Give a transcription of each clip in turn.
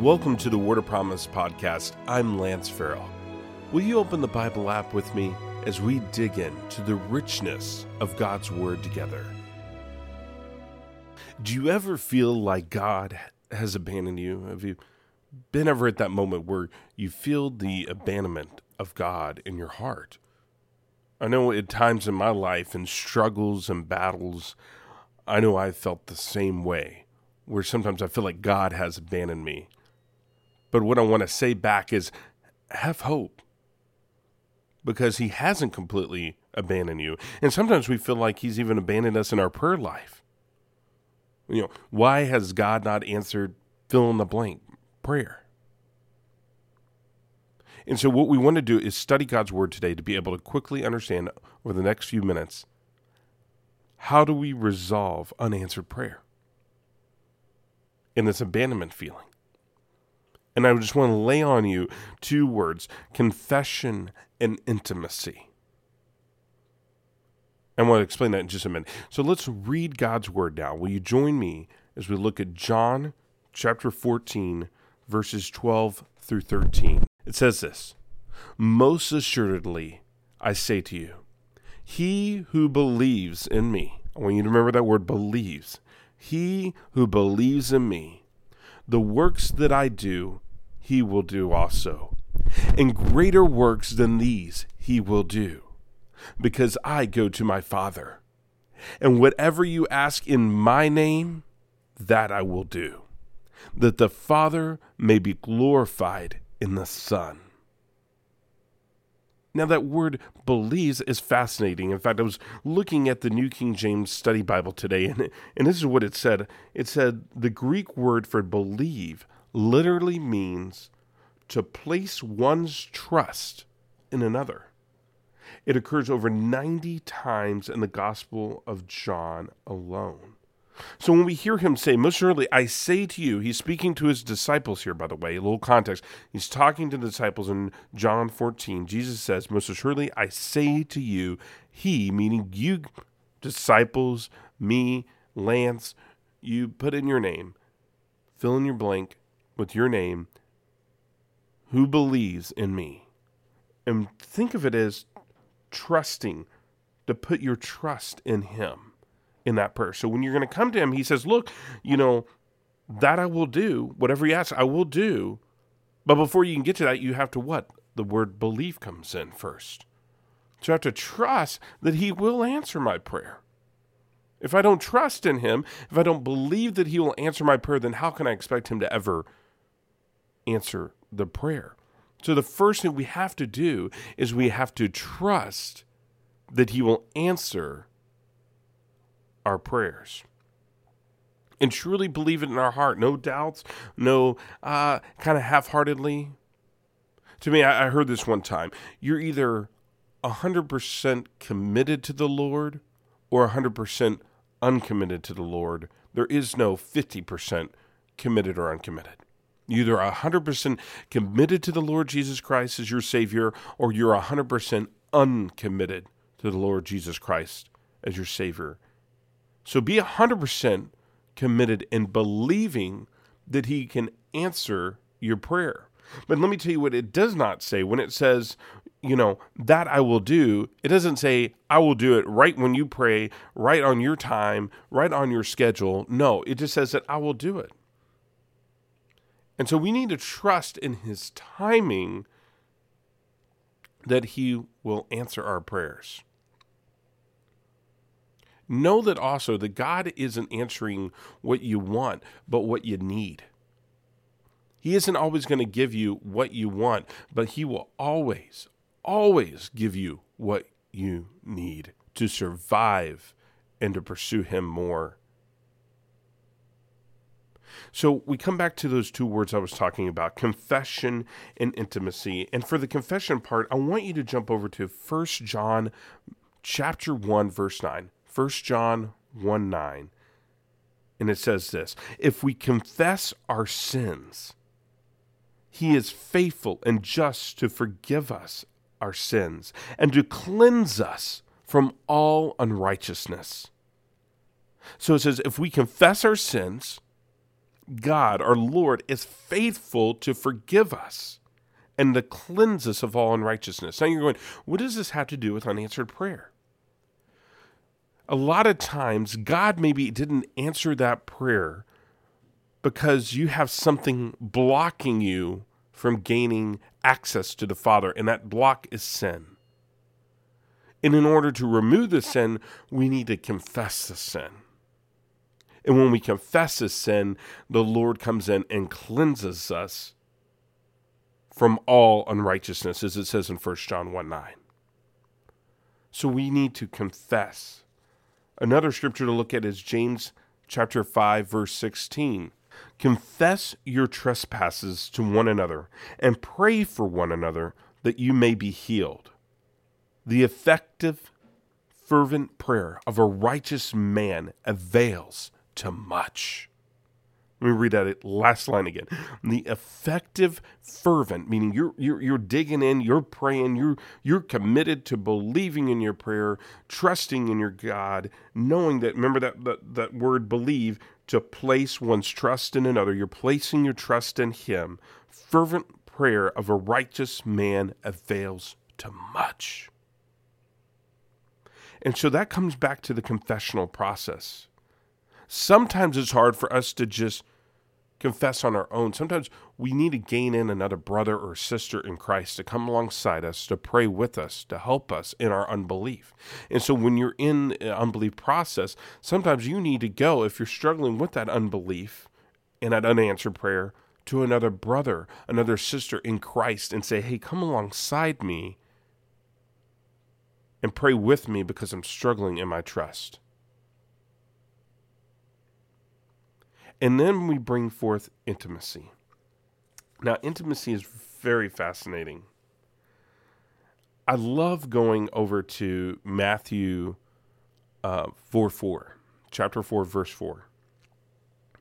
Welcome to the Word of Promise podcast. I'm Lance Farrell. Will you open the Bible app with me as we dig into the richness of God's Word together? Do you ever feel like God has abandoned you? Have you been ever at that moment where you feel the abandonment of God in your heart? I know at times in my life, in struggles and battles, I know I felt the same way, where sometimes I feel like God has abandoned me. But what I want to say back is have hope because He hasn't completely abandoned you. And sometimes we feel like He's even abandoned us in our prayer life. You know, why has God not answered fill in the blank prayer? And so, what we want to do is study God's Word today to be able to quickly understand over the next few minutes how do we resolve unanswered prayer in this abandonment feeling. And I just want to lay on you two words confession and intimacy. I want to explain that in just a minute. So let's read God's word now. Will you join me as we look at John chapter 14, verses 12 through 13? It says this Most assuredly, I say to you, he who believes in me, I want you to remember that word believes, he who believes in me, the works that I do, he will do also. And greater works than these he will do, because I go to my Father. And whatever you ask in my name, that I will do, that the Father may be glorified in the Son. Now, that word believes is fascinating. In fact, I was looking at the New King James Study Bible today, and, and this is what it said. It said the Greek word for believe literally means to place one's trust in another. It occurs over 90 times in the Gospel of John alone. So when we hear him say, Most surely I say to you, he's speaking to his disciples here, by the way, a little context. He's talking to the disciples in John 14. Jesus says, Most surely I say to you, he, meaning you disciples, me, Lance, you put in your name, fill in your blank with your name, who believes in me. And think of it as trusting, to put your trust in him in that prayer. So when you're going to come to him, he says, Look, you know, that I will do, whatever he asks, I will do. But before you can get to that, you have to what? The word belief comes in first. So I have to trust that he will answer my prayer. If I don't trust in him, if I don't believe that he will answer my prayer, then how can I expect him to ever answer the prayer? So the first thing we have to do is we have to trust that he will answer our prayers and truly believe it in our heart. No doubts, no uh, kind of half heartedly. To me, I, I heard this one time. You're either 100% committed to the Lord or 100% uncommitted to the Lord. There is no 50% committed or uncommitted. You're either 100% committed to the Lord Jesus Christ as your Savior, or you're 100% uncommitted to the Lord Jesus Christ as your Savior so be 100% committed in believing that He can answer your prayer. But let me tell you what it does not say when it says, you know, that I will do. It doesn't say, I will do it right when you pray, right on your time, right on your schedule. No, it just says that I will do it. And so we need to trust in His timing that He will answer our prayers know that also that God isn't answering what you want, but what you need. He isn't always going to give you what you want, but He will always, always give you what you need to survive and to pursue Him more. So we come back to those two words I was talking about confession and intimacy. And for the confession part, I want you to jump over to 1 John chapter 1 verse 9. 1 John 1 9. And it says this If we confess our sins, he is faithful and just to forgive us our sins and to cleanse us from all unrighteousness. So it says, if we confess our sins, God, our Lord, is faithful to forgive us and to cleanse us of all unrighteousness. Now you're going, what does this have to do with unanswered prayer? A lot of times, God maybe didn't answer that prayer because you have something blocking you from gaining access to the Father, and that block is sin. And in order to remove the sin, we need to confess the sin. And when we confess the sin, the Lord comes in and cleanses us from all unrighteousness, as it says in 1 John 1 9. So we need to confess. Another scripture to look at is James chapter 5, verse 16. Confess your trespasses to one another and pray for one another that you may be healed. The effective, fervent prayer of a righteous man avails to much. Let me read that last line again. The effective, fervent, meaning you're, you're, you're digging in, you're praying, you're, you're committed to believing in your prayer, trusting in your God, knowing that, remember that, that, that word believe, to place one's trust in another. You're placing your trust in Him. Fervent prayer of a righteous man avails to much. And so that comes back to the confessional process. Sometimes it's hard for us to just confess on our own. Sometimes we need to gain in another brother or sister in Christ to come alongside us, to pray with us, to help us in our unbelief. And so when you're in unbelief process, sometimes you need to go, if you're struggling with that unbelief and that unanswered prayer, to another brother, another sister in Christ and say, hey, come alongside me and pray with me because I'm struggling in my trust. And then we bring forth intimacy. Now, intimacy is very fascinating. I love going over to Matthew uh, 4 4, chapter 4, verse 4.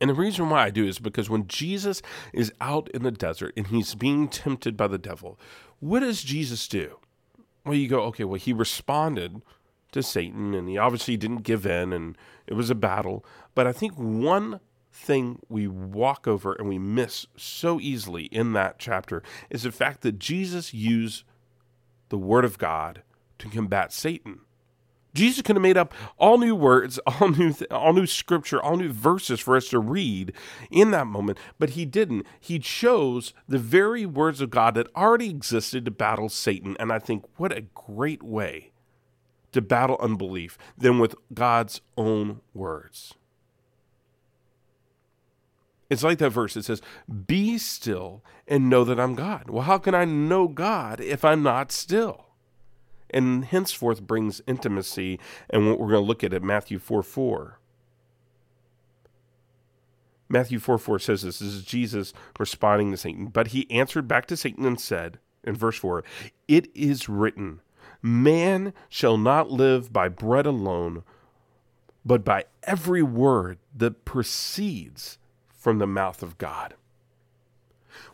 And the reason why I do is because when Jesus is out in the desert and he's being tempted by the devil, what does Jesus do? well, you go, okay, well, he responded to Satan and he obviously didn't give in and it was a battle. But I think one thing we walk over and we miss so easily in that chapter is the fact that Jesus used the Word of God to combat Satan. Jesus could have made up all new words, all new, th- all new scripture, all new verses for us to read in that moment, but he didn't. He chose the very words of God that already existed to battle Satan. And I think what a great way to battle unbelief than with God's own words. It's like that verse. It says, Be still and know that I'm God. Well, how can I know God if I'm not still? and henceforth brings intimacy, and what we're going to look at at Matthew 4 4. Matthew 4 4 says this. This is Jesus responding to Satan. But he answered back to Satan and said, in verse 4, It is written, Man shall not live by bread alone, but by every word that proceeds from the mouth of God.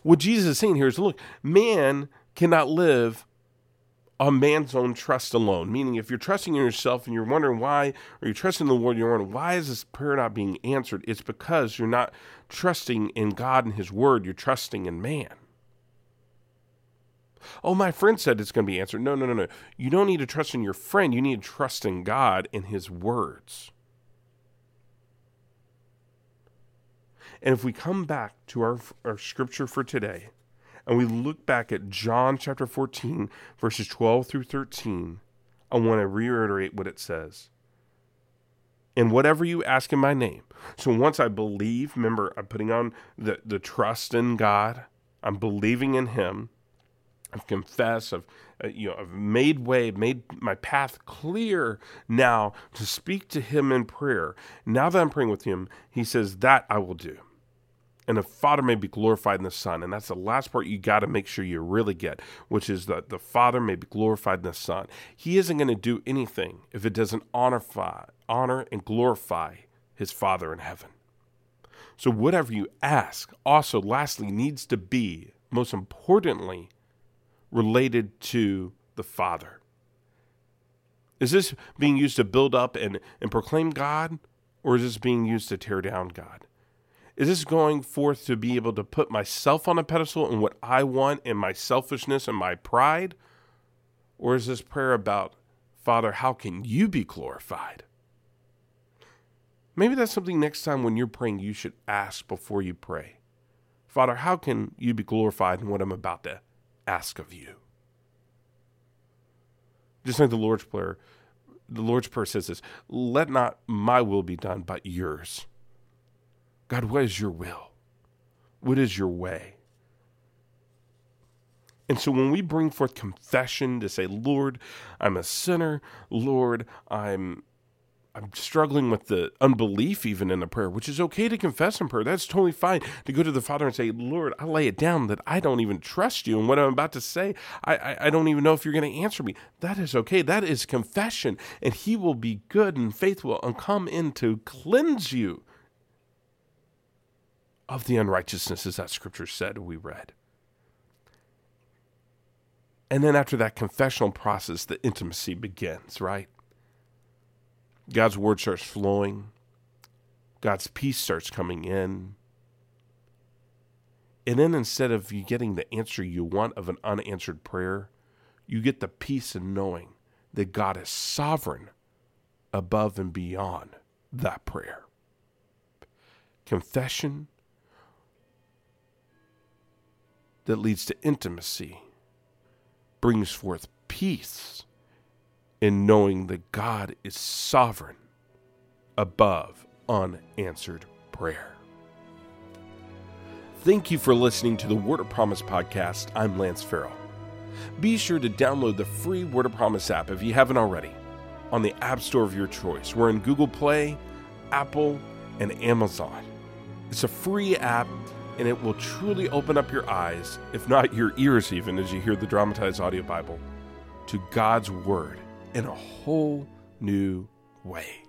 What Jesus is saying here is look, man cannot live on man's own trust alone. Meaning, if you're trusting in yourself and you're wondering why, or you're trusting in the Lord, you're wondering why is this prayer not being answered? It's because you're not trusting in God and His Word. You're trusting in man. Oh, my friend said it's going to be answered. No, no, no, no. You don't need to trust in your friend. You need to trust in God and His words. And if we come back to our, our scripture for today, and we look back at John chapter 14, verses 12 through 13, I want to reiterate what it says. And whatever you ask in my name. So once I believe, remember, I'm putting on the, the trust in God, I'm believing in Him. I've confessed, I've uh, you know, I've made way, made my path clear now to speak to him in prayer. Now that I'm praying with him, he says that I will do and the Father may be glorified in the Son. And that's the last part you got to make sure you really get, which is that the Father may be glorified in the Son. He isn't going to do anything if it doesn't honor, honor and glorify his Father in heaven. So, whatever you ask, also, lastly, needs to be, most importantly, related to the Father. Is this being used to build up and, and proclaim God, or is this being used to tear down God? Is this going forth to be able to put myself on a pedestal and what I want and my selfishness and my pride? Or is this prayer about, Father, how can you be glorified? Maybe that's something next time when you're praying you should ask before you pray. Father, how can you be glorified in what I'm about to ask of you? Just like the Lord's Prayer, the Lord's Prayer says this let not my will be done, but yours. God, what is your will? What is your way? And so when we bring forth confession to say, Lord, I'm a sinner, Lord, I'm I'm struggling with the unbelief even in the prayer, which is okay to confess in prayer. That's totally fine to go to the Father and say, Lord, I lay it down that I don't even trust you. And what I'm about to say, I, I, I don't even know if you're going to answer me. That is okay. That is confession. And He will be good and faithful and come in to cleanse you of the unrighteousness, as that scripture said we read. And then after that confessional process, the intimacy begins, right? God's word starts flowing, God's peace starts coming in. And then instead of you getting the answer you want of an unanswered prayer, you get the peace in knowing that God is sovereign above and beyond that prayer. Confession that leads to intimacy brings forth peace in knowing that God is sovereign above unanswered prayer. Thank you for listening to the Word of Promise podcast. I'm Lance Farrell. Be sure to download the free Word of Promise app if you haven't already on the App Store of your choice. We're in Google Play, Apple, and Amazon. It's a free app and it will truly open up your eyes, if not your ears even, as you hear the dramatized audio Bible, to God's Word in a whole new way.